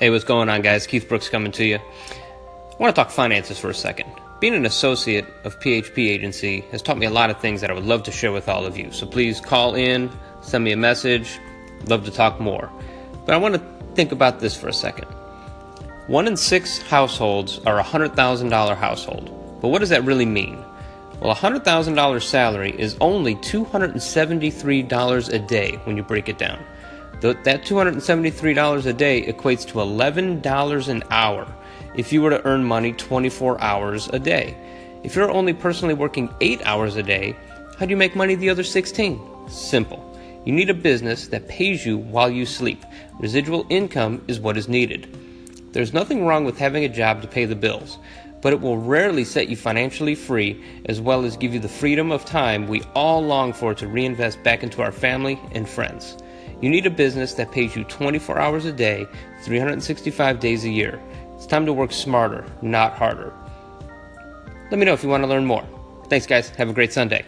Hey, what's going on, guys? Keith Brooks coming to you. I want to talk finances for a second. Being an associate of PHP Agency has taught me a lot of things that I would love to share with all of you. So please call in, send me a message. Love to talk more. But I want to think about this for a second. One in six households are a $100,000 household. But what does that really mean? Well, a $100,000 salary is only $273 a day when you break it down. That $273 a day equates to $11 an hour if you were to earn money 24 hours a day. If you're only personally working 8 hours a day, how do you make money the other 16? Simple. You need a business that pays you while you sleep. Residual income is what is needed. There's nothing wrong with having a job to pay the bills, but it will rarely set you financially free as well as give you the freedom of time we all long for to reinvest back into our family and friends. You need a business that pays you 24 hours a day, 365 days a year. It's time to work smarter, not harder. Let me know if you want to learn more. Thanks, guys. Have a great Sunday.